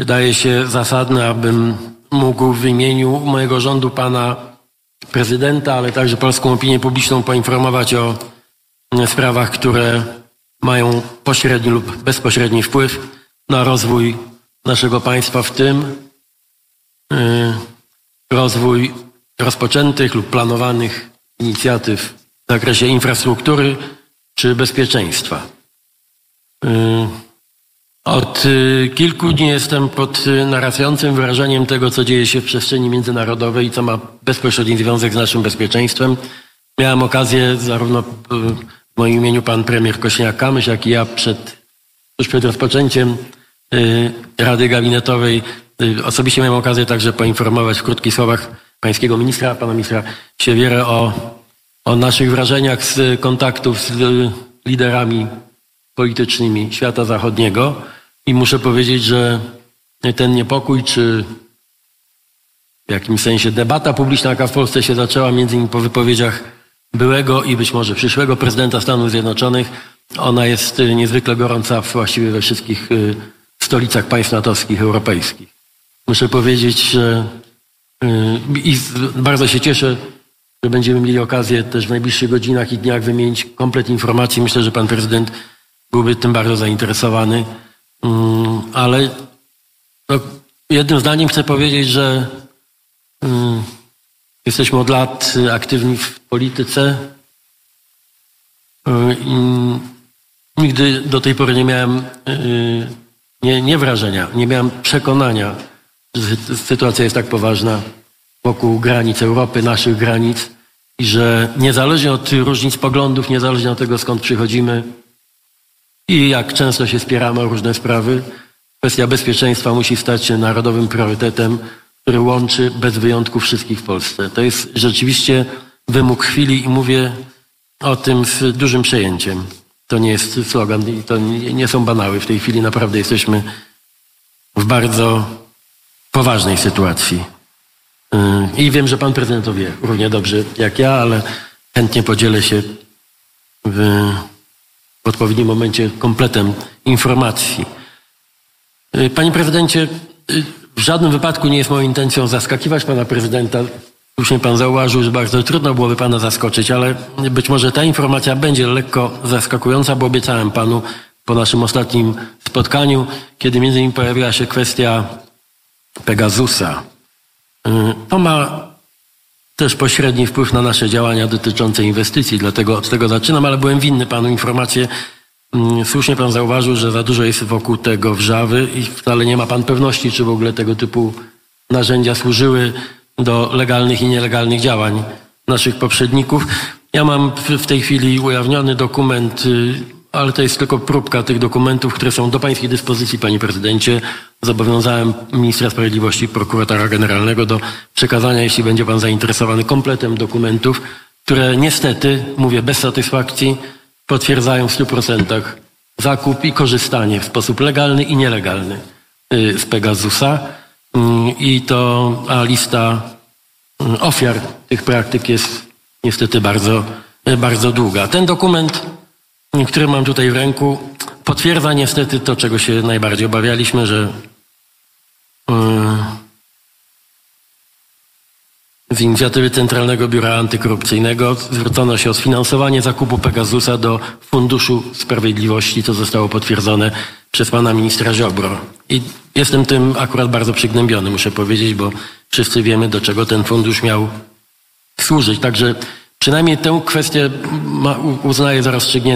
wydaje się zasadne, abym mógł w imieniu mojego rządu pana prezydenta, ale także polską opinię publiczną poinformować o sprawach, które mają pośredni lub bezpośredni wpływ na rozwój naszego państwa, w tym y, rozwój rozpoczętych lub planowanych inicjatyw w zakresie infrastruktury czy bezpieczeństwa. Y, od y, kilku dni jestem pod narastającym wrażeniem tego, co dzieje się w przestrzeni międzynarodowej i co ma bezpośredni związek z naszym bezpieczeństwem. Miałem okazję zarówno w moim imieniu pan premier Kośniak-Kamysz, jak i ja przed, tuż przed rozpoczęciem Rady Gabinetowej osobiście miałem okazję także poinformować w krótkich słowach pańskiego ministra, pana ministra Siewierę o, o naszych wrażeniach z kontaktów z liderami politycznymi świata zachodniego i muszę powiedzieć, że ten niepokój, czy w jakimś sensie debata publiczna, jaka w Polsce się zaczęła, między innymi po wypowiedziach byłego i być może przyszłego prezydenta Stanów Zjednoczonych, ona jest niezwykle gorąca właściwie we wszystkich stolicach państw natowskich, europejskich. Muszę powiedzieć, że i bardzo się cieszę, że będziemy mieli okazję też w najbliższych godzinach i dniach wymienić komplet informacji. Myślę, że pan prezydent byłby tym bardzo zainteresowany. Mm, ale no, jednym zdaniem chcę powiedzieć, że mm, jesteśmy od lat aktywni w polityce. I nigdy do tej pory nie miałem nie, nie wrażenia, nie miałem przekonania, że sytuacja jest tak poważna wokół granic Europy, naszych granic i że niezależnie od różnic poglądów, niezależnie od tego skąd przychodzimy i jak często się spieramy o różne sprawy, kwestia bezpieczeństwa musi stać się narodowym priorytetem, który łączy bez wyjątku wszystkich w Polsce. To jest rzeczywiście wymóg chwili i mówię o tym z dużym przejęciem. To nie jest slogan i to nie są banały. W tej chwili naprawdę jesteśmy w bardzo poważnej sytuacji. I wiem, że pan prezydent to wie równie dobrze jak ja, ale chętnie podzielę się w, odpowiednim momencie kompletem informacji. Panie prezydencie, w żadnym wypadku nie jest moją intencją zaskakiwać pana prezydenta. Słusznie pan zauważył, że bardzo trudno byłoby pana zaskoczyć, ale być może ta informacja będzie lekko zaskakująca, bo obiecałem panu po naszym ostatnim spotkaniu, kiedy między innymi pojawiła się kwestia Pegasusa. To ma też pośredni wpływ na nasze działania dotyczące inwestycji, dlatego od tego zaczynam, ale byłem winny panu informację. Słusznie pan zauważył, że za dużo jest wokół tego wrzawy i wcale nie ma pan pewności, czy w ogóle tego typu narzędzia służyły do legalnych i nielegalnych działań naszych poprzedników. Ja mam w tej chwili ujawniony dokument ale to jest tylko próbka tych dokumentów, które są do Pańskiej dyspozycji, Panie Prezydencie. Zobowiązałem Ministra Sprawiedliwości i Prokuratora Generalnego do przekazania, jeśli będzie Pan zainteresowany, kompletem dokumentów, które niestety, mówię bez satysfakcji, potwierdzają w 100% zakup i korzystanie w sposób legalny i nielegalny y, z Pegasusa. Mm, I to, a lista y, ofiar tych praktyk jest niestety bardzo, y, bardzo długa. Ten dokument który mam tutaj w ręku, potwierdza niestety to, czego się najbardziej obawialiśmy, że yy, z inicjatywy Centralnego Biura Antykorupcyjnego zwrócono się o sfinansowanie zakupu Pegasusa do Funduszu Sprawiedliwości, co zostało potwierdzone przez pana ministra Ziobro. I jestem tym akurat bardzo przygnębiony, muszę powiedzieć, bo wszyscy wiemy, do czego ten fundusz miał służyć. Także przynajmniej tę kwestię uznaję za rozstrzygniętą.